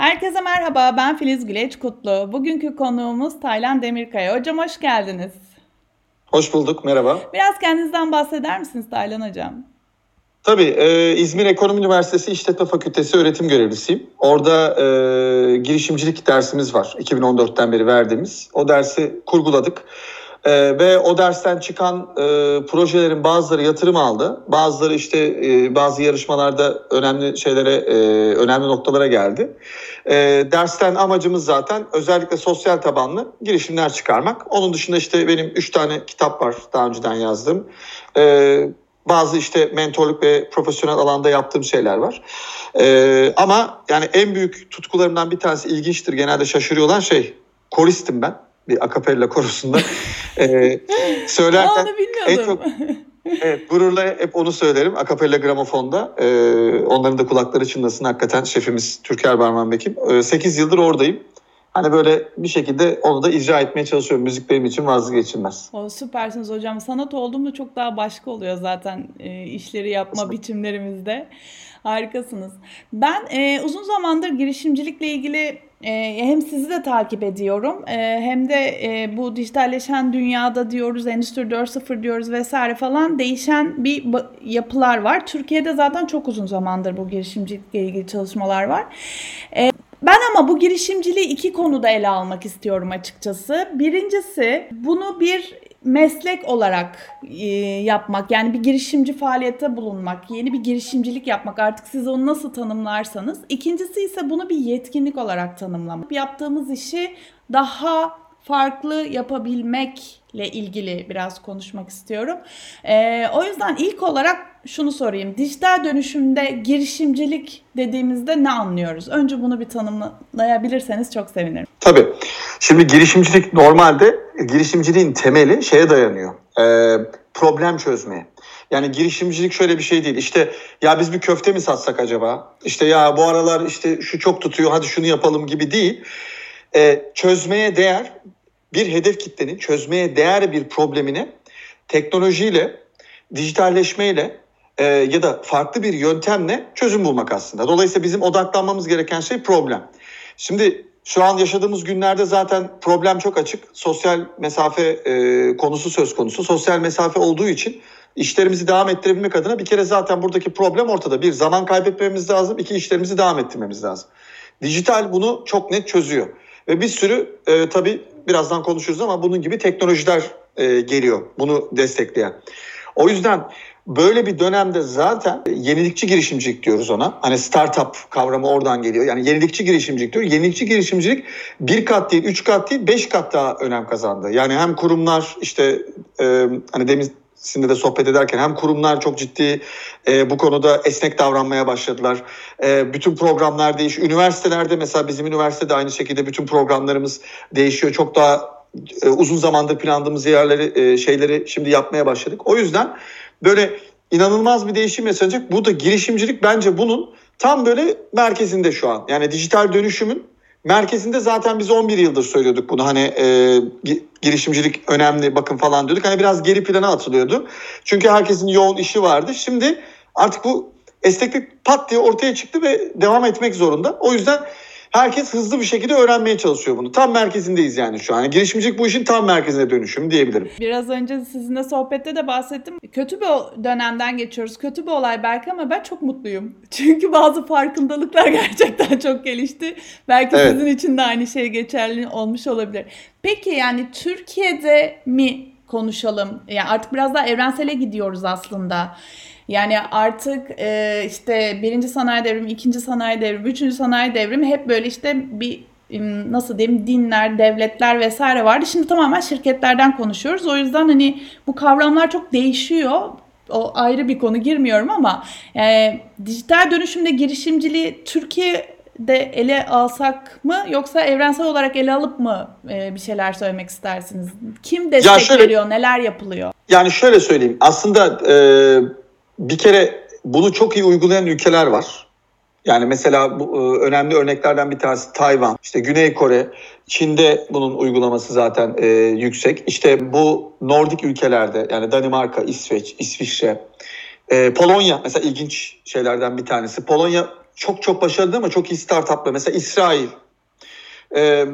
Herkese merhaba, ben Filiz Güleç Kutlu. Bugünkü konuğumuz Taylan Demirkaya. Hocam hoş geldiniz. Hoş bulduk, merhaba. Biraz kendinizden bahseder misiniz Taylan Hocam? Tabii, e, İzmir Ekonomi Üniversitesi İşletme Fakültesi öğretim görevlisiyim. Orada e, girişimcilik dersimiz var, 2014'ten beri verdiğimiz. O dersi kurguladık. E, ve o dersten çıkan e, projelerin bazıları yatırım aldı. Bazıları işte e, bazı yarışmalarda önemli şeylere, e, önemli noktalara geldi. E, dersten amacımız zaten özellikle sosyal tabanlı girişimler çıkarmak. Onun dışında işte benim üç tane kitap var daha önceden yazdığım. E, bazı işte mentorluk ve profesyonel alanda yaptığım şeyler var. Ee, ama yani en büyük tutkularımdan bir tanesi ilginçtir. Genelde şaşırıyor olan şey koristim ben bir akapella korusunda. ee, söylerken en çok evet, gururla hep onu söylerim. Akapella gramofonda. Ee, onların da kulakları çınlasın. Hakikaten şefimiz Türker Barman Bekim. Ee, 8 yıldır oradayım. Hani böyle bir şekilde onu da icra etmeye çalışıyorum. Müzik benim için vazgeçilmez. O süpersiniz hocam. Sanat olduğunda çok daha başka oluyor zaten e, işleri yapma biçimlerimizde. Harikasınız. Ben e, uzun zamandır girişimcilikle ilgili e, hem sizi de takip ediyorum e, hem de e, bu dijitalleşen dünyada diyoruz, Endüstri 4.0 diyoruz vesaire falan değişen bir yapılar var. Türkiye'de zaten çok uzun zamandır bu girişimcilikle ilgili çalışmalar var. E, ben ama bu girişimciliği iki konuda ele almak istiyorum açıkçası. Birincisi bunu bir meslek olarak e, yapmak yani bir girişimci faaliyette bulunmak, yeni bir girişimcilik yapmak artık siz onu nasıl tanımlarsanız. İkincisi ise bunu bir yetkinlik olarak tanımlamak. Yaptığımız işi daha farklı yapabilmekle ilgili biraz konuşmak istiyorum. E, o yüzden ilk olarak şunu sorayım. Dijital dönüşümde girişimcilik dediğimizde ne anlıyoruz? Önce bunu bir tanımlayabilirseniz çok sevinirim. Tabii. Şimdi girişimcilik normalde girişimciliğin temeli şeye dayanıyor. Ee, problem çözmeye. Yani girişimcilik şöyle bir şey değil. İşte ya biz bir köfte mi satsak acaba? İşte ya bu aralar işte şu çok tutuyor hadi şunu yapalım gibi değil. Ee, çözmeye değer bir hedef kitlenin çözmeye değer bir problemini teknolojiyle, dijitalleşmeyle e, ya da farklı bir yöntemle çözüm bulmak aslında. Dolayısıyla bizim odaklanmamız gereken şey problem. Şimdi şu an yaşadığımız günlerde zaten problem çok açık. Sosyal mesafe e, konusu söz konusu. Sosyal mesafe olduğu için işlerimizi devam ettirebilmek adına bir kere zaten buradaki problem ortada. Bir, zaman kaybetmemiz lazım. iki işlerimizi devam ettirmemiz lazım. Dijital bunu çok net çözüyor. Ve bir sürü e, tabii birazdan konuşuruz ama bunun gibi teknolojiler e, geliyor bunu destekleyen. O yüzden böyle bir dönemde zaten yenilikçi girişimcilik diyoruz ona. Hani startup kavramı oradan geliyor. Yani yenilikçi girişimcilik diyor. Yenilikçi girişimcilik bir kat değil, üç kat değil, beş kat daha önem kazandı. Yani hem kurumlar işte e, hani demin sizinle de sohbet ederken hem kurumlar çok ciddi e, bu konuda esnek davranmaya başladılar. E, bütün programlar değişiyor. Üniversitelerde mesela bizim üniversitede aynı şekilde bütün programlarımız değişiyor. Çok daha e, uzun zamandır planladığımız yerleri e, şeyleri şimdi yapmaya başladık. O yüzden böyle inanılmaz bir değişim yaşanacak. Bu da girişimcilik bence bunun tam böyle merkezinde şu an. Yani dijital dönüşümün merkezinde zaten biz 11 yıldır söylüyorduk bunu. Hani e, girişimcilik önemli bakın falan diyorduk. Hani biraz geri plana atılıyordu. Çünkü herkesin yoğun işi vardı. Şimdi artık bu esneklik pat diye ortaya çıktı ve devam etmek zorunda. O yüzden herkes hızlı bir şekilde öğrenmeye çalışıyor bunu. Tam merkezindeyiz yani şu an. girişimcilik bu işin tam merkezine dönüşüm diyebilirim. Biraz önce sizinle sohbette de bahsettim. Kötü bir dönemden geçiyoruz. Kötü bir olay belki ama ben çok mutluyum. Çünkü bazı farkındalıklar gerçekten çok gelişti. Belki evet. sizin için de aynı şey geçerli olmuş olabilir. Peki yani Türkiye'de mi konuşalım? Yani artık biraz daha evrensele gidiyoruz aslında. Yani artık e, işte birinci sanayi devrimi, ikinci sanayi devrimi, üçüncü sanayi devrimi hep böyle işte bir nasıl diyeyim dinler, devletler vesaire vardı. Şimdi tamamen şirketlerden konuşuyoruz. O yüzden hani bu kavramlar çok değişiyor. O ayrı bir konu girmiyorum ama e, dijital dönüşümde girişimciliği Türkiye'de ele alsak mı yoksa evrensel olarak ele alıp mı e, bir şeyler söylemek istersiniz? Kim destek şöyle, veriyor, neler yapılıyor? Yani şöyle söyleyeyim. Aslında e, bir kere bunu çok iyi uygulayan ülkeler var. Yani mesela bu e, önemli örneklerden bir tanesi Tayvan, işte Güney Kore, Çin'de bunun uygulaması zaten e, yüksek. İşte bu Nordik ülkelerde yani Danimarka, İsveç, İsviçre, e, Polonya mesela ilginç şeylerden bir tanesi. Polonya çok çok başarılı ama çok iyi startuplar. Mesela İsrail. Ee,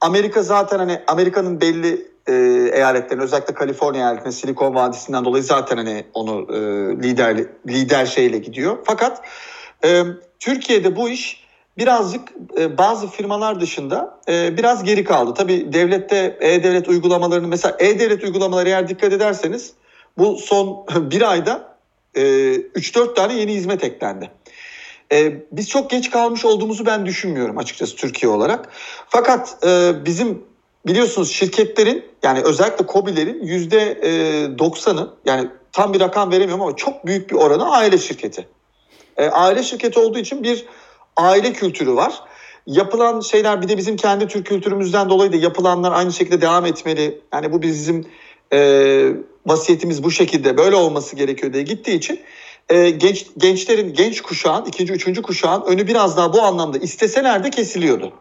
Amerika zaten hani Amerika'nın belli e, eyaletlerin özellikle Kaliforniya eyaletinin Silikon Vadisi'nden dolayı zaten hani onu e, lider lider şeyle gidiyor. Fakat e, Türkiye'de bu iş birazcık e, bazı firmalar dışında e, biraz geri kaldı. Tabii devlette e-devlet uygulamalarını mesela e-devlet uygulamaları eğer dikkat ederseniz bu son bir ayda e, 3-4 tane yeni hizmet eklendi. E, biz çok geç kalmış olduğumuzu ben düşünmüyorum açıkçası Türkiye olarak. Fakat e, bizim biliyorsunuz şirketlerin yani özellikle COBİ'lerin yüzde 90'ı yani tam bir rakam veremiyorum ama çok büyük bir oranı aile şirketi. E, aile şirketi olduğu için bir aile kültürü var. Yapılan şeyler bir de bizim kendi Türk kültürümüzden dolayı da yapılanlar aynı şekilde devam etmeli. Yani bu bizim e, vasiyetimiz bu şekilde böyle olması gerekiyor diye gittiği için e, genç gençlerin genç kuşağın ikinci üçüncü kuşağın önü biraz daha bu anlamda isteseler de kesiliyordu.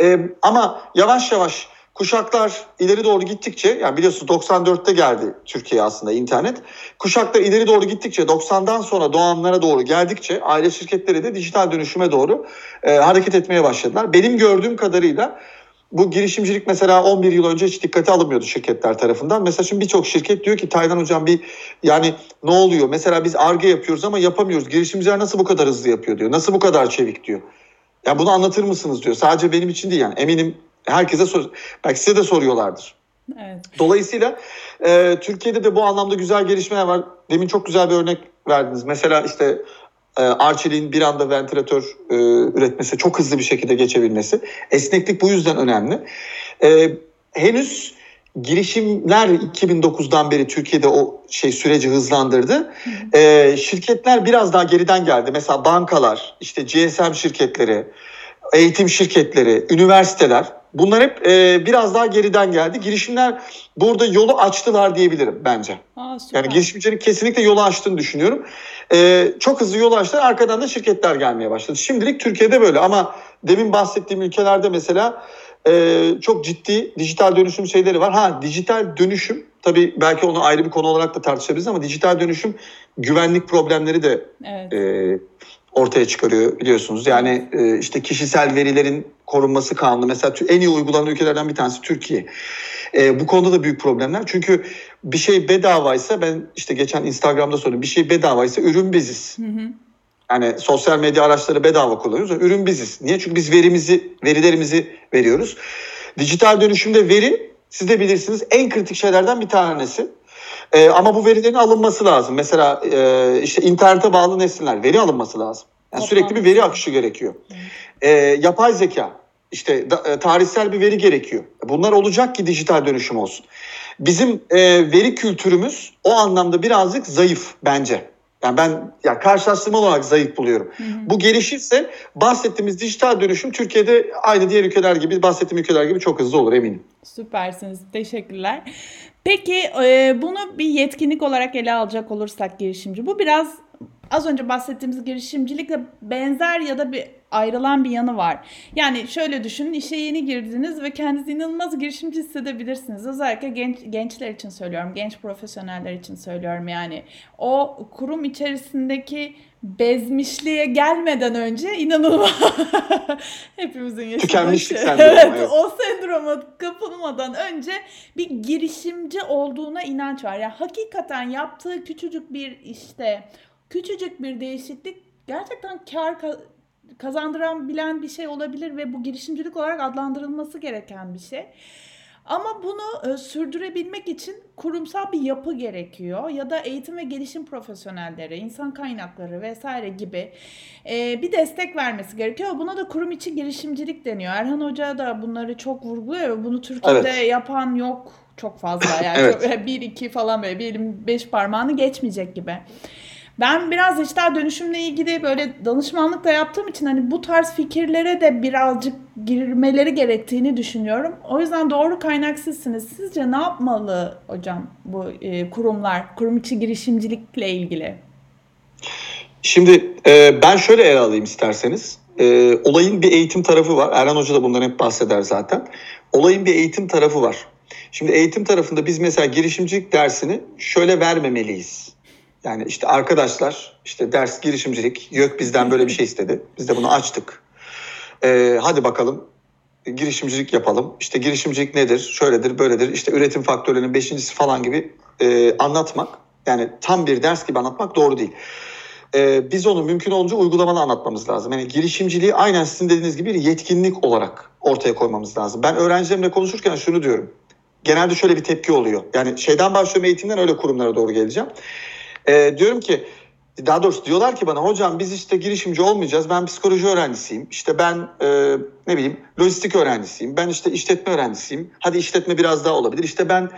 E, ama yavaş yavaş kuşaklar ileri doğru gittikçe yani biliyorsunuz 94'te geldi Türkiye aslında internet. Kuşaklar ileri doğru gittikçe 90'dan sonra doğanlara doğru geldikçe aile şirketleri de dijital dönüşüme doğru e, hareket etmeye başladılar. Benim gördüğüm kadarıyla bu girişimcilik mesela 11 yıl önce hiç dikkate alınmıyordu şirketler tarafından. Mesela şimdi birçok şirket diyor ki Taylan hocam bir yani ne oluyor? Mesela biz ARGE yapıyoruz ama yapamıyoruz. Girişimciler nasıl bu kadar hızlı yapıyor diyor. Nasıl bu kadar çevik diyor. Ya bunu anlatır mısınız diyor. Sadece benim için değil yani. Eminim herkese sor belki size de soruyorlardır. Evet. Dolayısıyla e, Türkiye'de de bu anlamda güzel gelişmeler var. Demin çok güzel bir örnek verdiniz. Mesela işte e, bir anda ventilatör e, üretmesi, çok hızlı bir şekilde geçebilmesi. Esneklik bu yüzden önemli. E, henüz girişimler 2009'dan beri Türkiye'de o şey süreci hızlandırdı. E, şirketler biraz daha geriden geldi. Mesela bankalar, işte GSM şirketleri, eğitim şirketleri, üniversiteler bunlar hep e, biraz daha geriden geldi. Girişimler burada yolu açtılar diyebilirim bence. Aa, yani girişimcilerin kesinlikle yolu açtığını düşünüyorum. E, çok hızlı yol açtılar. Arkadan da şirketler gelmeye başladı. Şimdilik Türkiye'de böyle ama demin bahsettiğim ülkelerde mesela e, çok ciddi dijital dönüşüm şeyleri var. Ha dijital dönüşüm tabii belki onu ayrı bir konu olarak da tartışabiliriz ama dijital dönüşüm güvenlik problemleri de evet. e, ortaya çıkarıyor biliyorsunuz. Yani e, işte kişisel verilerin korunması kanunu mesela en iyi uygulanan ülkelerden bir tanesi Türkiye. E, bu konuda da büyük problemler. Çünkü bir şey bedavaysa ben işte geçen Instagram'da söyledim. Bir şey bedavaysa ürün biziz. Hı hı. Yani sosyal medya araçları bedava kullanıyoruz. Ürün biziz. Niye? Çünkü biz verimizi, verilerimizi veriyoruz. Dijital dönüşümde veri siz de bilirsiniz en kritik şeylerden bir tanesi. E, ama bu verilerin alınması lazım. Mesela e, işte internete bağlı nesneler veri alınması lazım. Yani sürekli bir veri akışı gerekiyor. E, yapay zeka işte da, e, tarihsel bir veri gerekiyor. Bunlar olacak ki dijital dönüşüm olsun. Bizim e, veri kültürümüz o anlamda birazcık zayıf bence. Yani ben ya karşılaştırma olarak zayıf buluyorum. Hı hı. Bu gelişirse bahsettiğimiz dijital dönüşüm Türkiye'de aynı diğer ülkeler gibi, bahsettiğim ülkeler gibi çok hızlı olur eminim. Süpersiniz. Teşekkürler. Peki e, bunu bir yetkinlik olarak ele alacak olursak girişimci. Bu biraz az önce bahsettiğimiz girişimcilikle benzer ya da bir ayrılan bir yanı var. Yani şöyle düşünün işe yeni girdiniz ve kendinizi inanılmaz girişimci hissedebilirsiniz. Özellikle genç gençler için söylüyorum, genç profesyoneller için söylüyorum yani. O kurum içerisindeki bezmişliğe gelmeden önce inanılmaz hepimizin yaşadığı Tükenmişlik şey. sendromu. Evet, o sendroma kapılmadan önce bir girişimci olduğuna inanç var. Yani hakikaten yaptığı küçücük bir işte küçücük bir değişiklik gerçekten kar kazandıran bilen bir şey olabilir ve bu girişimcilik olarak adlandırılması gereken bir şey. Ama bunu e, sürdürebilmek için kurumsal bir yapı gerekiyor ya da eğitim ve gelişim profesyonelleri, insan kaynakları vesaire gibi e, bir destek vermesi gerekiyor. Buna da kurum içi girişimcilik deniyor. Erhan Hoca da bunları çok vurguluyor ve bunu Türkiye'de evet. yapan yok çok fazla yani evet. bir iki falan böyle bir beş parmağını geçmeyecek gibi. Ben biraz dijital dönüşümle ilgili böyle danışmanlık da yaptığım için hani bu tarz fikirlere de birazcık girmeleri gerektiğini düşünüyorum. O yüzden doğru kaynak sizsiniz. Sizce ne yapmalı hocam bu e, kurumlar, kurum içi girişimcilikle ilgili? Şimdi e, ben şöyle ele alayım isterseniz. E, olayın bir eğitim tarafı var. Erhan Hoca da bundan hep bahseder zaten. Olayın bir eğitim tarafı var. Şimdi eğitim tarafında biz mesela girişimcilik dersini şöyle vermemeliyiz Yani işte arkadaşlar işte ders girişimcilik YÖK bizden böyle bir şey istedi. Biz de bunu açtık. Ee, hadi bakalım girişimcilik yapalım. İşte girişimcilik nedir? Şöyledir, böyledir. İşte üretim faktörlerinin beşincisi falan gibi e, anlatmak. Yani tam bir ders gibi anlatmak doğru değil. E, biz onu mümkün olunca uygulamalı anlatmamız lazım. Yani girişimciliği aynen sizin dediğiniz gibi bir yetkinlik olarak ortaya koymamız lazım. Ben öğrencilerimle konuşurken şunu diyorum. Genelde şöyle bir tepki oluyor. Yani şeyden başlıyorum eğitimden öyle kurumlara doğru geleceğim. E, diyorum ki daha doğrusu diyorlar ki bana hocam biz işte girişimci olmayacağız. Ben psikoloji öğrencisiyim. İşte ben e, ne bileyim lojistik öğrencisiyim. Ben işte işletme öğrencisiyim. Hadi işletme biraz daha olabilir. İşte ben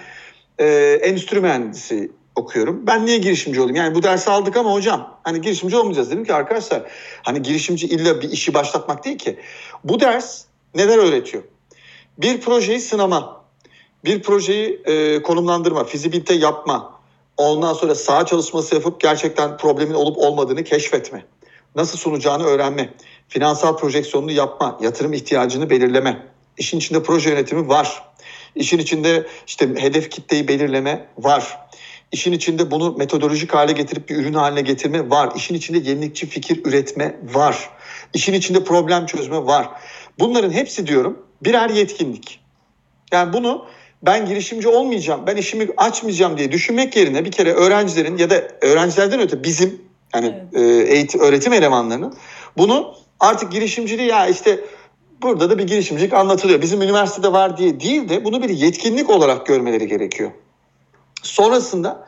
e, endüstri mühendisi okuyorum. Ben niye girişimci olayım? Yani bu dersi aldık ama hocam hani girişimci olmayacağız. Dedim ki arkadaşlar hani girişimci illa bir işi başlatmak değil ki. Bu ders neler öğretiyor? Bir projeyi sınama, bir projeyi e, konumlandırma, fizibilite yapma, ondan sonra saha çalışması yapıp gerçekten problemin olup olmadığını keşfetme, nasıl sunacağını öğrenme, finansal projeksiyonunu yapma, yatırım ihtiyacını belirleme, işin içinde proje yönetimi var. İşin içinde işte hedef kitleyi belirleme var. İşin içinde bunu metodolojik hale getirip bir ürün haline getirme var. İşin içinde yenilikçi fikir üretme var. İşin içinde problem çözme var. Bunların hepsi diyorum birer yetkinlik. Yani bunu ben girişimci olmayacağım, ben işimi açmayacağım diye düşünmek yerine bir kere öğrencilerin ya da öğrencilerden öte bizim yani evet. E, eğitim öğretim elemanlarının bunu artık girişimciliği ya işte burada da bir girişimcilik anlatılıyor. Bizim üniversitede var diye değil de bunu bir yetkinlik olarak görmeleri gerekiyor. Sonrasında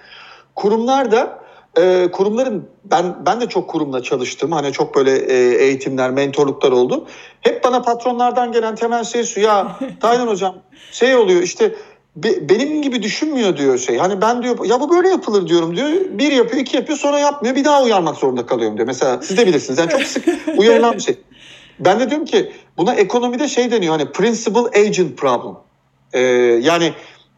kurumlar da e, kurumların ben ben de çok kurumla çalıştım. Hani çok böyle e, eğitimler, mentorluklar oldu. Hep bana patronlardan gelen temel şey şu ya Taylan hocam şey oluyor işte be, benim gibi düşünmüyor diyor şey. Hani ben diyor ya bu böyle yapılır diyorum diyor. Bir yapıyor, iki yapıyor sonra yapmıyor. Bir daha uyarmak zorunda kalıyorum diyor. Mesela siz de bilirsiniz. Yani çok sık uyarılan bir şey. Ben de diyorum ki buna ekonomide şey deniyor hani principal agent problem. Ee, yani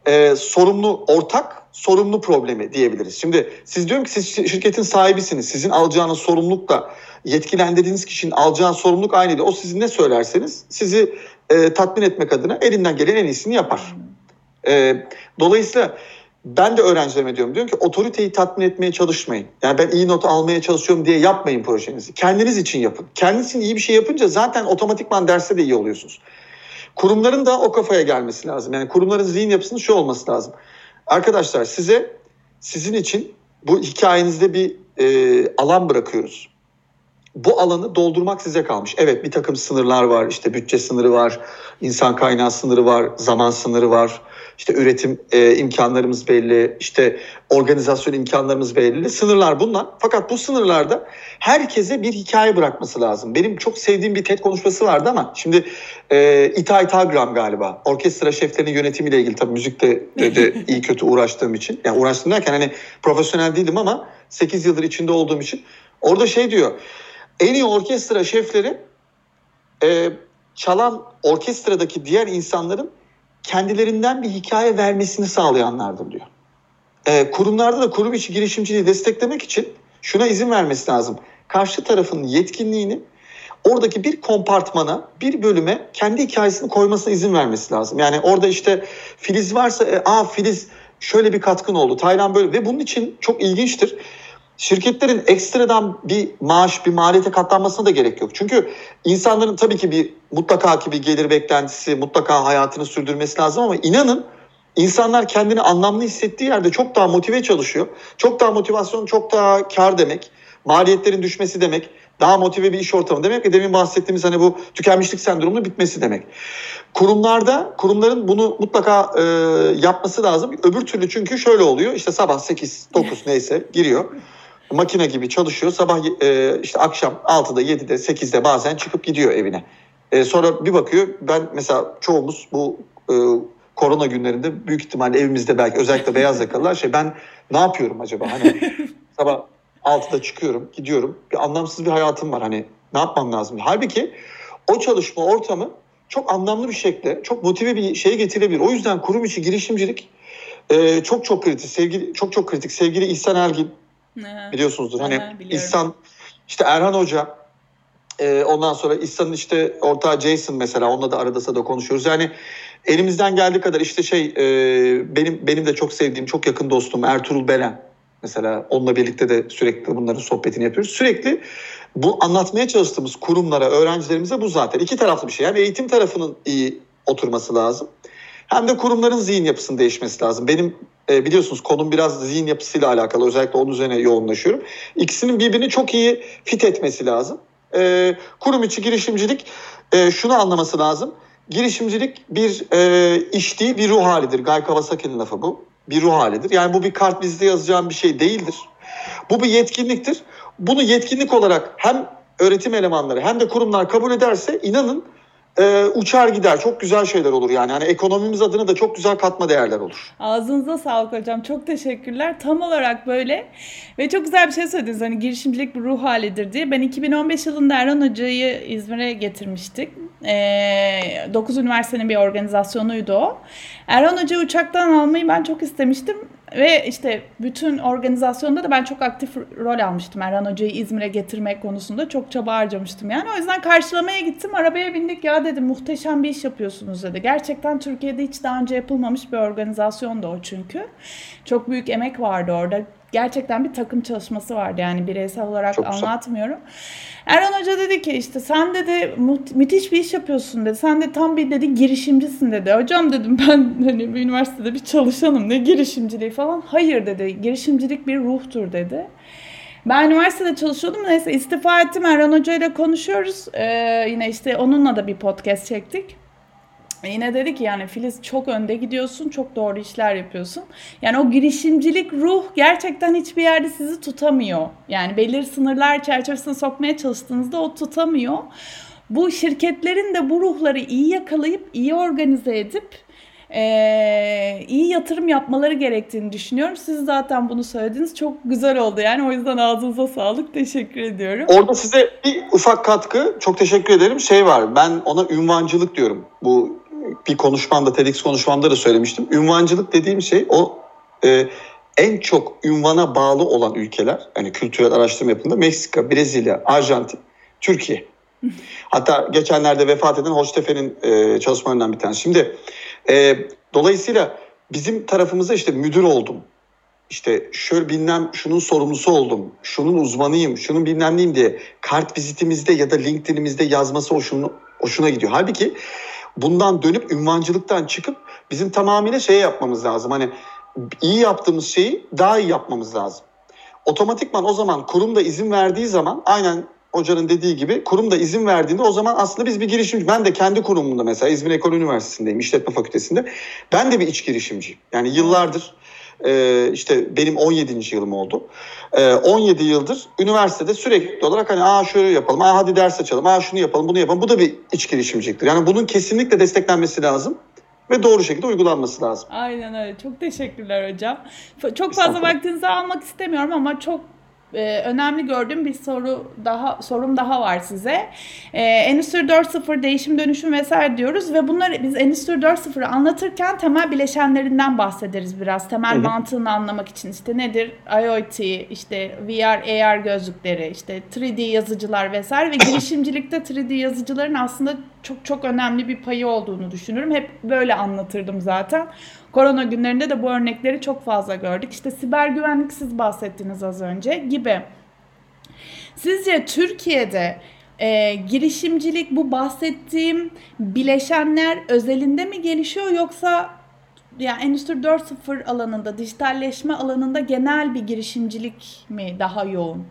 e, sorumlu ortak sorumlu problemi diyebiliriz. Şimdi siz diyorum ki siz şirketin sahibisiniz. Sizin alacağınız sorumlulukla yetkilendirdiğiniz kişinin alacağı sorumluluk aynıydı. O sizin ne söylerseniz sizi e, tatmin etmek adına elinden gelen en iyisini yapar. E, dolayısıyla ben de öğrencilerime diyorum diyorum ki otoriteyi tatmin etmeye çalışmayın. Yani ben iyi not almaya çalışıyorum diye yapmayın projenizi. Kendiniz için yapın. Kendiniz iyi bir şey yapınca zaten otomatikman derste de iyi oluyorsunuz. Kurumların da o kafaya gelmesi lazım. Yani kurumların zihin yapısının şu olması lazım. Arkadaşlar size sizin için bu hikayenizde bir e, alan bırakıyoruz. Bu alanı doldurmak size kalmış. Evet bir takım sınırlar var. İşte bütçe sınırı var, insan kaynağı sınırı var, zaman sınırı var. İşte üretim e, imkanlarımız belli, işte organizasyon imkanlarımız belli. Sınırlar bunlar. Fakat bu sınırlarda herkese bir hikaye bırakması lazım. Benim çok sevdiğim bir TED konuşması vardı ama şimdi e, Itay Tagram galiba. Orkestra şeflerinin yönetimiyle ilgili tabii müzikte de, de iyi kötü uğraştığım için. Yani uğraştım derken hani profesyonel değildim ama 8 yıldır içinde olduğum için. Orada şey diyor. En iyi orkestra şefleri e, çalan orkestradaki diğer insanların kendilerinden bir hikaye vermesini sağlayanlardır diyor. E, kurumlarda da kurum içi girişimciliği desteklemek için şuna izin vermesi lazım. Karşı tarafın yetkinliğini oradaki bir kompartmana, bir bölüme kendi hikayesini koymasına izin vermesi lazım. Yani orada işte Filiz varsa, e, aa Filiz şöyle bir katkın oldu, Taylan böyle ve bunun için çok ilginçtir şirketlerin ekstradan bir maaş, bir maliyete katlanmasına da gerek yok. Çünkü insanların tabii ki bir mutlaka ki bir gelir beklentisi, mutlaka hayatını sürdürmesi lazım ama inanın insanlar kendini anlamlı hissettiği yerde çok daha motive çalışıyor. Çok daha motivasyon, çok daha kar demek. Maliyetlerin düşmesi demek. Daha motive bir iş ortamı demek ve demin bahsettiğimiz hani bu tükenmişlik sendromunun bitmesi demek. Kurumlarda kurumların bunu mutlaka e, yapması lazım. Öbür türlü çünkü şöyle oluyor. İşte sabah 8 9 neyse giriyor makine gibi çalışıyor. Sabah e, işte akşam 6'da 7'de 8'de bazen çıkıp gidiyor evine. E, sonra bir bakıyor ben mesela çoğumuz bu e, korona günlerinde büyük ihtimalle evimizde belki özellikle beyaz yakalılar şey ben ne yapıyorum acaba? Hani sabah 6'da çıkıyorum gidiyorum bir anlamsız bir hayatım var hani ne yapmam lazım? Halbuki o çalışma ortamı çok anlamlı bir şekilde çok motive bir şey getirebilir. O yüzden kurum içi girişimcilik e, çok çok kritik sevgili çok çok kritik sevgili İhsan Ergin Biliyorsunuzdur. Hani Aha, İhsan işte Erhan Hoca e, ondan sonra İhsan'ın işte ortağı Jason mesela onunla da arada sırada konuşuyoruz. Yani elimizden geldiği kadar işte şey e, benim benim de çok sevdiğim çok yakın dostum Ertuğrul Belen. Mesela onunla birlikte de sürekli bunların sohbetini yapıyoruz. Sürekli bu anlatmaya çalıştığımız kurumlara, öğrencilerimize bu zaten. iki taraflı bir şey. Hem eğitim tarafının iyi oturması lazım. Hem de kurumların zihin yapısının değişmesi lazım. Benim e, biliyorsunuz konum biraz zihin yapısıyla alakalı. Özellikle onun üzerine yoğunlaşıyorum. İkisinin birbirini çok iyi fit etmesi lazım. E, kurum içi girişimcilik e, şunu anlaması lazım. Girişimcilik bir e, iş değil, bir ruh halidir. Guy Kawasaki'nin lafı bu. Bir ruh halidir. Yani bu bir kart vizite yazacağım bir şey değildir. Bu bir yetkinliktir. Bunu yetkinlik olarak hem öğretim elemanları hem de kurumlar kabul ederse inanın e, uçar gider. Çok güzel şeyler olur yani. Hani ekonomimiz adına da çok güzel katma değerler olur. Ağzınıza sağlık hocam. Çok teşekkürler. Tam olarak böyle. Ve çok güzel bir şey söylediniz. Hani girişimcilik bir ruh halidir diye. Ben 2015 yılında Erhan Hoca'yı İzmir'e getirmiştik. E, 9 üniversitenin bir organizasyonuydu o. Erhan Hoca'yı uçaktan almayı ben çok istemiştim. Ve işte bütün organizasyonda da ben çok aktif rol almıştım. Erhan Hoca'yı İzmir'e getirmek konusunda çok çaba harcamıştım yani. O yüzden karşılamaya gittim. Arabaya bindik. Ya dedim muhteşem bir iş yapıyorsunuz dedi. Gerçekten Türkiye'de hiç daha önce yapılmamış bir organizasyon da o çünkü. Çok büyük emek vardı orada gerçekten bir takım çalışması vardı yani bireysel olarak Çok anlatmıyorum. Erhan Hoca dedi ki işte sen dedi mü- müthiş bir iş yapıyorsun dedi. Sen de tam bir dedi girişimcisin dedi. Hocam dedim ben hani bir üniversitede bir çalışanım ne girişimciliği falan. Hayır dedi girişimcilik bir ruhtur dedi. Ben üniversitede çalışıyordum. Neyse istifa ettim. Erhan Hoca ile konuşuyoruz. Ee, yine işte onunla da bir podcast çektik. E, yine dedi ki yani Filiz çok önde gidiyorsun, çok doğru işler yapıyorsun. Yani o girişimcilik ruh gerçekten hiçbir yerde sizi tutamıyor. Yani belirli sınırlar çerçevesine sokmaya çalıştığınızda o tutamıyor. Bu şirketlerin de bu ruhları iyi yakalayıp, iyi organize edip e, iyi yatırım yapmaları gerektiğini düşünüyorum. Siz zaten bunu söylediniz. Çok güzel oldu yani. O yüzden ağzınıza sağlık. Teşekkür ediyorum. Orada size bir ufak katkı. Çok teşekkür ederim. Şey var. Ben ona ünvancılık diyorum. Bu bir konuşmamda, TEDx konuşmamda da söylemiştim. Ünvancılık dediğim şey o e, en çok ünvana bağlı olan ülkeler, yani kültürel araştırma yapımında Meksika, Brezilya, Arjantin, Türkiye. Hatta geçenlerde vefat eden Hoştefe'nin e, çalışmalarından bir tanesi. Şimdi e, dolayısıyla bizim tarafımızda işte müdür oldum. İşte şöyle bilmem şunun sorumlusu oldum, şunun uzmanıyım, şunun bilmem neyim diye kart vizitimizde ya da LinkedIn'imizde yazması hoşuna, hoşuna gidiyor. Halbuki bundan dönüp ünvancılıktan çıkıp bizim tamamıyla şey yapmamız lazım. Hani iyi yaptığımız şeyi daha iyi yapmamız lazım. Otomatikman o zaman kurum da izin verdiği zaman aynen hocanın dediği gibi kurum da izin verdiğinde o zaman aslında biz bir girişimci. Ben de kendi kurumumda mesela İzmir Ekol Üniversitesi'ndeyim, işletme fakültesinde. Ben de bir iç girişimciyim. Yani yıllardır e, işte benim 17. yılım oldu. E, 17 yıldır üniversitede sürekli olarak hani aa şöyle yapalım, aa hadi ders açalım, aa şunu yapalım, bunu yapalım. Bu da bir iç girişimciliktir. Yani bunun kesinlikle desteklenmesi lazım ve doğru şekilde uygulanması lazım. Aynen öyle. Çok teşekkürler hocam. Çok fazla vaktinizi almak istemiyorum ama çok e, önemli gördüğüm bir soru daha sorum daha var size. E, Endüstri 4.0 değişim dönüşüm vesaire diyoruz ve bunları biz Endüstri 4.0'ı anlatırken temel bileşenlerinden bahsederiz biraz. Temel hı. mantığını anlamak için işte nedir? IoT, işte VR, AR gözlükleri, işte 3D yazıcılar vesaire ve girişimcilikte 3D yazıcıların aslında çok çok önemli bir payı olduğunu düşünürüm. Hep böyle anlatırdım zaten. Korona günlerinde de bu örnekleri çok fazla gördük. İşte siber güvenlik siz bahsettiniz az önce gibi. Sizce Türkiye'de e, girişimcilik bu bahsettiğim bileşenler özelinde mi gelişiyor yoksa yani Endüstri 4.0 alanında, dijitalleşme alanında genel bir girişimcilik mi daha yoğun?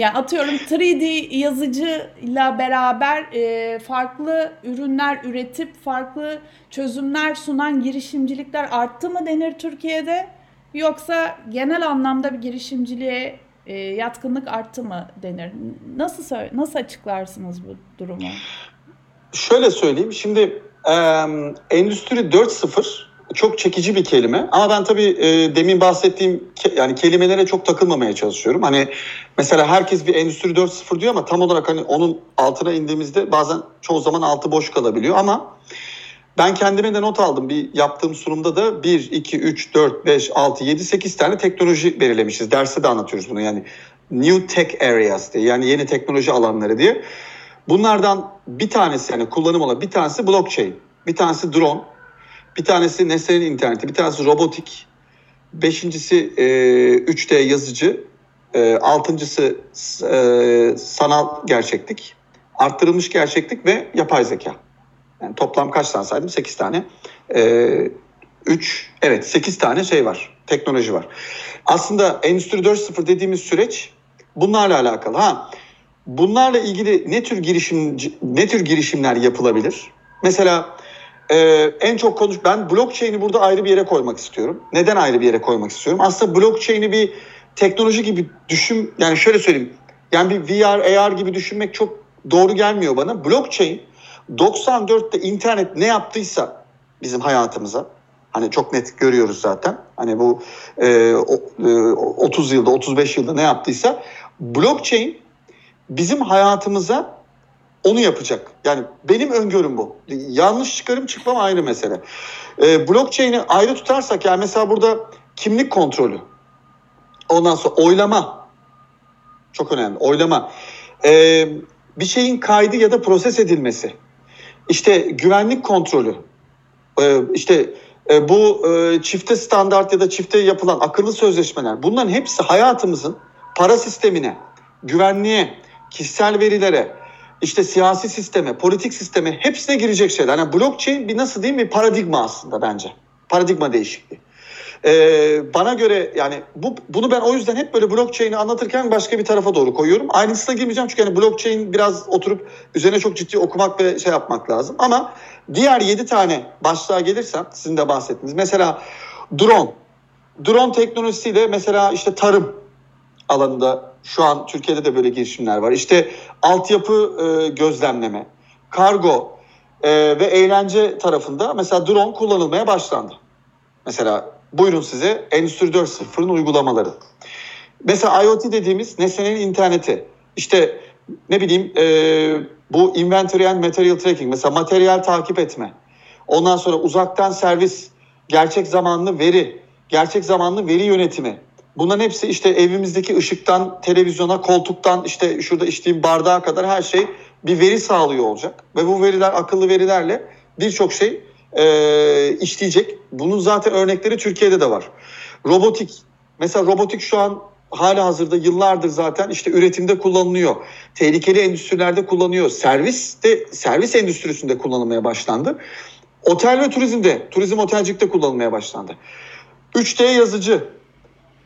Yani atıyorum 3D yazıcıyla beraber e, farklı ürünler üretip farklı çözümler sunan girişimcilikler arttı mı denir Türkiye'de? Yoksa genel anlamda bir girişimciliğe e, yatkınlık arttı mı denir? Nasıl nasıl açıklarsınız bu durumu? Şöyle söyleyeyim. Şimdi e, Endüstri 4.0 çok çekici bir kelime ama ben tabii e, demin bahsettiğim ke, yani kelimelere çok takılmamaya çalışıyorum. Hani mesela herkes bir endüstri 4.0 diyor ama tam olarak hani onun altına indiğimizde bazen çoğu zaman altı boş kalabiliyor ama ben kendime de not aldım. Bir yaptığım sunumda da 1, 2, 3, 4, 5, 6, 7, 8 tane teknoloji belirlemişiz. Derste de anlatıyoruz bunu yani. New Tech Areas diye yani yeni teknoloji alanları diye. Bunlardan bir tanesi yani kullanım olan bir tanesi blockchain. Bir tanesi drone. Bir tanesi nesnenin interneti, bir tanesi robotik, beşincisi e, 3D yazıcı, e, altıncısı e, sanal gerçeklik, arttırılmış gerçeklik ve yapay zeka. Yani toplam kaç tane saydım? 8 tane. E, 3, evet 8 tane şey var, teknoloji var. Aslında Endüstri 4.0 dediğimiz süreç bunlarla alakalı. Ha, bunlarla ilgili ne tür girişim ne tür girişimler yapılabilir? Mesela e, en çok konuş ben blockchain'i burada ayrı bir yere koymak istiyorum. Neden ayrı bir yere koymak istiyorum? Aslında blockchain'i bir teknoloji gibi düşün yani şöyle söyleyeyim. Yani bir VR, AR gibi düşünmek çok doğru gelmiyor bana. Blockchain 94'te internet ne yaptıysa bizim hayatımıza hani çok net görüyoruz zaten. Hani bu e, o, e, 30 yılda 35 yılda ne yaptıysa blockchain bizim hayatımıza onu yapacak. Yani benim öngörüm bu. Yanlış çıkarım çıkmam ayrı mesele. E, blockchain'i ayrı tutarsak yani mesela burada kimlik kontrolü. Ondan sonra oylama. Çok önemli. Oylama. E, bir şeyin kaydı ya da proses edilmesi. İşte güvenlik kontrolü. E, işte e, bu e, çifte standart ya da çifte yapılan akıllı sözleşmeler. Bunların hepsi hayatımızın para sistemine, güvenliğe, kişisel verilere, işte siyasi sisteme, politik sisteme hepsine girecek şeyler. Yani blockchain bir nasıl diyeyim bir paradigma aslında bence. Paradigma değişikliği. Ee, bana göre yani bu bunu ben o yüzden hep böyle blockchain'i anlatırken başka bir tarafa doğru koyuyorum. Ayrıntısına girmeyeceğim çünkü yani blockchain biraz oturup üzerine çok ciddi okumak ve şey yapmak lazım. Ama diğer yedi tane başlığa gelirsem sizin de bahsettiniz. Mesela drone. Drone teknolojisiyle mesela işte tarım alanında şu an Türkiye'de de böyle girişimler var. İşte altyapı e, gözlemleme, kargo e, ve eğlence tarafında mesela drone kullanılmaya başlandı. Mesela buyurun size Endüstri 4.0'ın uygulamaları. Mesela IoT dediğimiz nesnenin interneti. İşte ne bileyim e, bu inventory and material tracking mesela materyal takip etme. Ondan sonra uzaktan servis, gerçek zamanlı veri, gerçek zamanlı veri yönetimi. Bunların hepsi işte evimizdeki ışıktan, televizyona, koltuktan işte şurada içtiğim bardağa kadar her şey bir veri sağlıyor olacak. Ve bu veriler akıllı verilerle birçok şey e, işleyecek. Bunun zaten örnekleri Türkiye'de de var. Robotik. Mesela robotik şu an hala hazırda yıllardır zaten işte üretimde kullanılıyor. Tehlikeli endüstrilerde kullanılıyor. Servis de servis endüstrisinde kullanılmaya başlandı. Otel ve turizmde, turizm otelcikte kullanılmaya başlandı. 3D yazıcı.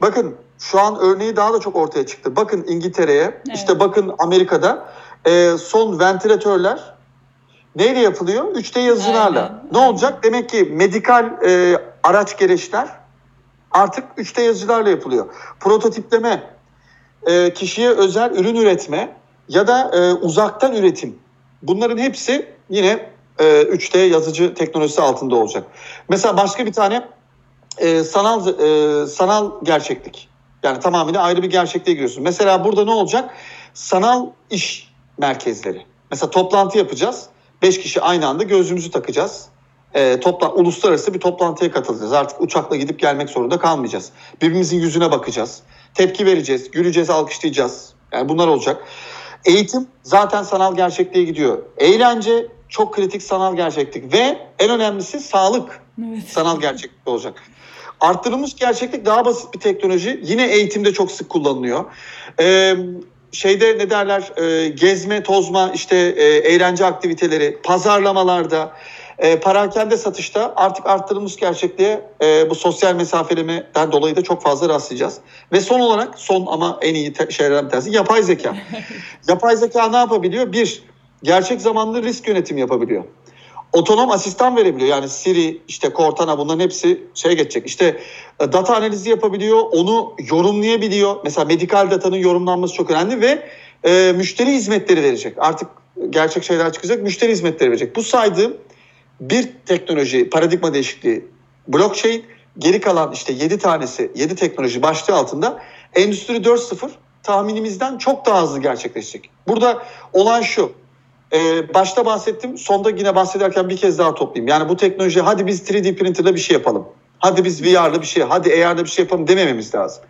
Bakın şu an örneği daha da çok ortaya çıktı. Bakın İngiltere'ye, evet. işte bakın Amerika'da e, son ventilatörler Neyle yapılıyor? 3D yazıcılarla. Aynen. Ne olacak? Demek ki medikal e, araç gereçler artık 3D yazıcılarla yapılıyor. Prototipleme, e, kişiye özel ürün üretme ya da e, uzaktan üretim. Bunların hepsi yine e, 3D yazıcı teknolojisi altında olacak. Mesela başka bir tane e, sanal e, sanal gerçeklik. Yani tamamıyla ayrı bir gerçekliğe giriyorsun. Mesela burada ne olacak? Sanal iş merkezleri. Mesela toplantı yapacağız. Beş kişi aynı anda gözlüğümüzü takacağız. E, topla, uluslararası bir toplantıya katılacağız. Artık uçakla gidip gelmek zorunda kalmayacağız. Birbirimizin yüzüne bakacağız. Tepki vereceğiz, güleceğiz, alkışlayacağız. Yani bunlar olacak. Eğitim zaten sanal gerçekliğe gidiyor. Eğlence çok kritik sanal gerçeklik ve en önemlisi sağlık evet. sanal gerçeklik olacak. Arttırılmış gerçeklik daha basit bir teknoloji. Yine eğitimde çok sık kullanılıyor. Ee, şeyde ne derler e, gezme, tozma, işte e, eğlence aktiviteleri, pazarlamalarda, e, parakende satışta artık arttırılmış gerçekliğe e, bu sosyal mesafelemeden dolayı da çok fazla rastlayacağız. Ve son olarak son ama en iyi te- şeylerden bir tanesi yapay zeka. yapay zeka ne yapabiliyor? Bir, gerçek zamanlı risk yönetimi yapabiliyor otonom asistan verebiliyor. Yani Siri, işte Cortana bunların hepsi şey geçecek. İşte e, data analizi yapabiliyor, onu yorumlayabiliyor. Mesela medikal datanın yorumlanması çok önemli ve e, müşteri hizmetleri verecek. Artık gerçek şeyler çıkacak, müşteri hizmetleri verecek. Bu saydığım bir teknoloji, paradigma değişikliği, blockchain, geri kalan işte 7 tanesi, 7 teknoloji başlığı altında Endüstri 4.0 tahminimizden çok daha hızlı gerçekleşecek. Burada olan şu, ee, başta bahsettim. Sonda yine bahsederken bir kez daha toplayayım. Yani bu teknoloji hadi biz 3D printer'da bir şey yapalım. Hadi biz VR'da bir şey, hadi AR'da bir şey yapalım demememiz lazım.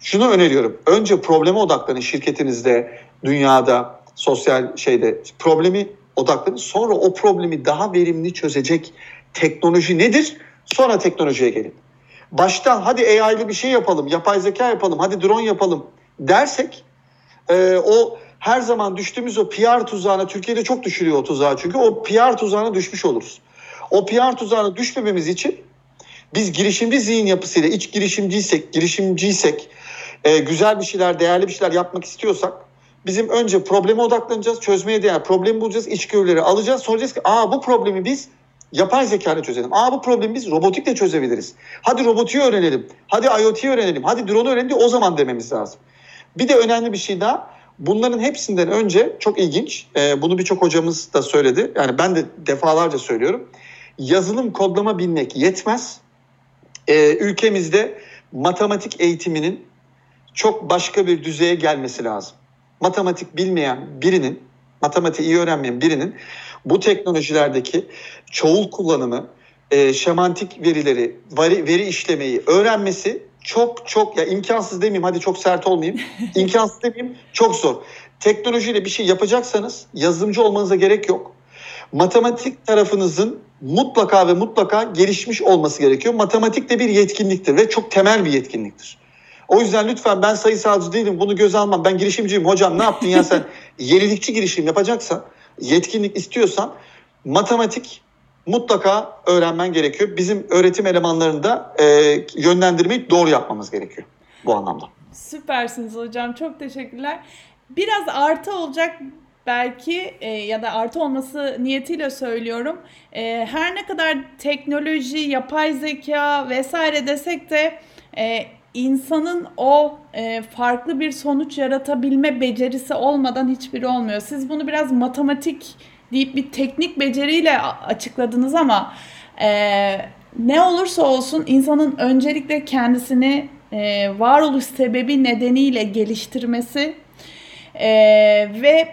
Şunu öneriyorum. Önce probleme odaklanın şirketinizde, dünyada, sosyal şeyde. Problemi odaklanın. Sonra o problemi daha verimli çözecek teknoloji nedir? Sonra teknolojiye gelin. baştan hadi AI'lı bir şey yapalım, yapay zeka yapalım, hadi drone yapalım dersek e, o her zaman düştüğümüz o PR tuzağına Türkiye'de çok düşürüyor o tuzağı çünkü o PR tuzağına düşmüş oluruz. O PR tuzağına düşmememiz için biz girişimci zihin yapısıyla iç girişimciysek, girişimciysek, e, güzel bir şeyler, değerli bir şeyler yapmak istiyorsak bizim önce probleme odaklanacağız, çözmeye değer problemi bulacağız, içgörüleri alacağız. Sonra diyeceğiz ki aa bu problemi biz yapay zeka ile çözelim. Aa bu problemi biz robotikle çözebiliriz. Hadi robotiği öğrenelim, hadi IoT'yi öğrenelim, hadi drone öğrenelim o zaman dememiz lazım. Bir de önemli bir şey daha. Bunların hepsinden önce çok ilginç, e, bunu birçok hocamız da söyledi. Yani ben de defalarca söylüyorum. Yazılım kodlama bilmek yetmez. E, ülkemizde matematik eğitiminin çok başka bir düzeye gelmesi lazım. Matematik bilmeyen birinin, matematiği iyi öğrenmeyen birinin bu teknolojilerdeki çoğul kullanımı, e, şemantik verileri, veri, veri işlemeyi öğrenmesi çok çok ya imkansız demeyeyim hadi çok sert olmayayım. imkansız demeyeyim çok zor. Teknolojiyle bir şey yapacaksanız yazılımcı olmanıza gerek yok. Matematik tarafınızın mutlaka ve mutlaka gelişmiş olması gerekiyor. Matematik de bir yetkinliktir ve çok temel bir yetkinliktir. O yüzden lütfen ben sayısalcı değilim bunu göze almam. Ben girişimciyim hocam ne yaptın ya sen yenilikçi girişim yapacaksan yetkinlik istiyorsan matematik mutlaka öğrenmen gerekiyor. Bizim öğretim elemanlarını da e, yönlendirmeyi doğru yapmamız gerekiyor bu anlamda. Süpersiniz hocam. Çok teşekkürler. Biraz artı olacak belki e, ya da artı olması niyetiyle söylüyorum. E, her ne kadar teknoloji, yapay zeka vesaire desek de e, insanın o e, farklı bir sonuç yaratabilme becerisi olmadan hiçbiri olmuyor. Siz bunu biraz matematik deyip bir teknik beceriyle açıkladınız ama e, ne olursa olsun insanın öncelikle kendisini e, varoluş sebebi nedeniyle geliştirmesi e, ve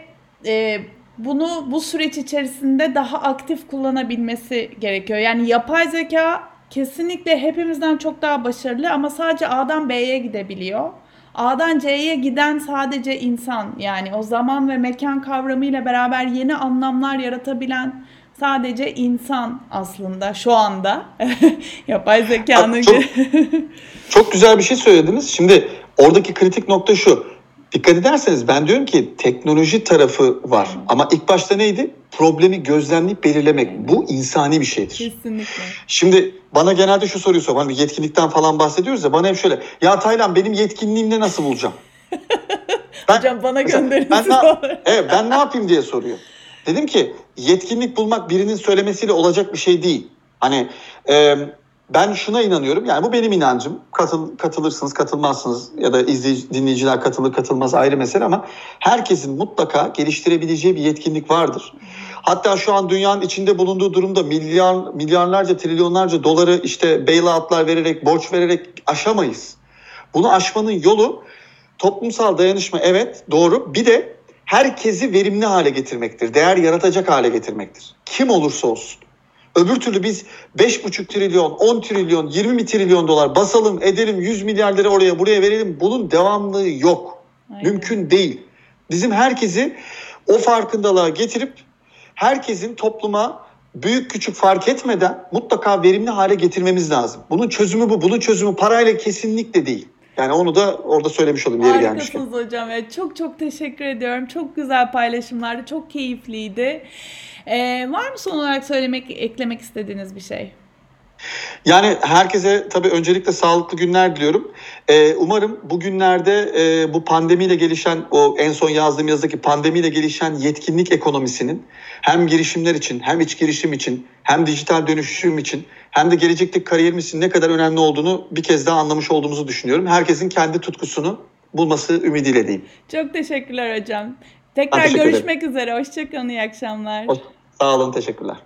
e, bunu bu süreç içerisinde daha aktif kullanabilmesi gerekiyor. Yani yapay zeka kesinlikle hepimizden çok daha başarılı ama sadece A'dan B'ye gidebiliyor. A'dan C'ye giden sadece insan yani o zaman ve mekan kavramıyla beraber yeni anlamlar yaratabilen sadece insan aslında şu anda yapay zekanın. Çok, çok güzel bir şey söylediniz. Şimdi oradaki kritik nokta şu. Dikkat ederseniz ben diyorum ki teknoloji tarafı var. Ama ilk başta neydi? Problemi gözlemleyip belirlemek. Bu insani bir şeydir. Kesinlikle. Şimdi bana genelde şu soruyu sor. Hani yetkinlikten falan bahsediyoruz ya bana hep şöyle. Ya Taylan benim yetkinliğimle nasıl bulacağım? ben, Hocam bana gönderin. Ben, evet, ben ne yapayım diye soruyor. Dedim ki yetkinlik bulmak birinin söylemesiyle olacak bir şey değil. Hani e, ben şuna inanıyorum. Yani bu benim inancım. Katıl, katılırsınız, katılmazsınız ya da izleyici, dinleyiciler katılır, katılmaz ayrı mesele ama herkesin mutlaka geliştirebileceği bir yetkinlik vardır. Hatta şu an dünyanın içinde bulunduğu durumda milyar milyarlarca, trilyonlarca doları işte bailoutlar vererek, borç vererek aşamayız. Bunu aşmanın yolu toplumsal dayanışma evet doğru. Bir de herkesi verimli hale getirmektir. Değer yaratacak hale getirmektir. Kim olursa olsun. Öbür türlü biz 5,5 trilyon, 10 trilyon, 20 trilyon dolar basalım, edelim 100 milyar lira oraya buraya verelim. Bunun devamlığı yok. Aynen. Mümkün değil. Bizim herkesi o farkındalığa getirip herkesin topluma büyük küçük fark etmeden mutlaka verimli hale getirmemiz lazım. Bunun çözümü bu. Bunun çözümü parayla kesinlikle değil. Yani onu da orada söylemiş olayım yeri gelmişken. Harikasınız hocam. Evet, çok çok teşekkür ediyorum. Çok güzel paylaşımlardı. Çok keyifliydi. Ee, var mı son olarak söylemek, eklemek istediğiniz bir şey? Yani herkese tabii öncelikle sağlıklı günler diliyorum. Ee, umarım bu günlerde e, bu pandemiyle gelişen, o en son yazdığım yazdaki pandemiyle gelişen yetkinlik ekonomisinin hem girişimler için, hem iç girişim için, hem dijital dönüşüm için, hem de gelecekteki kariyerimiz için ne kadar önemli olduğunu bir kez daha anlamış olduğumuzu düşünüyorum. Herkesin kendi tutkusunu bulması ümidiyle diyeyim. Çok teşekkürler hocam. Tekrar teşekkür görüşmek ederim. üzere. Hoşçakalın. İyi akşamlar. Hoş, sağ olun. Teşekkürler.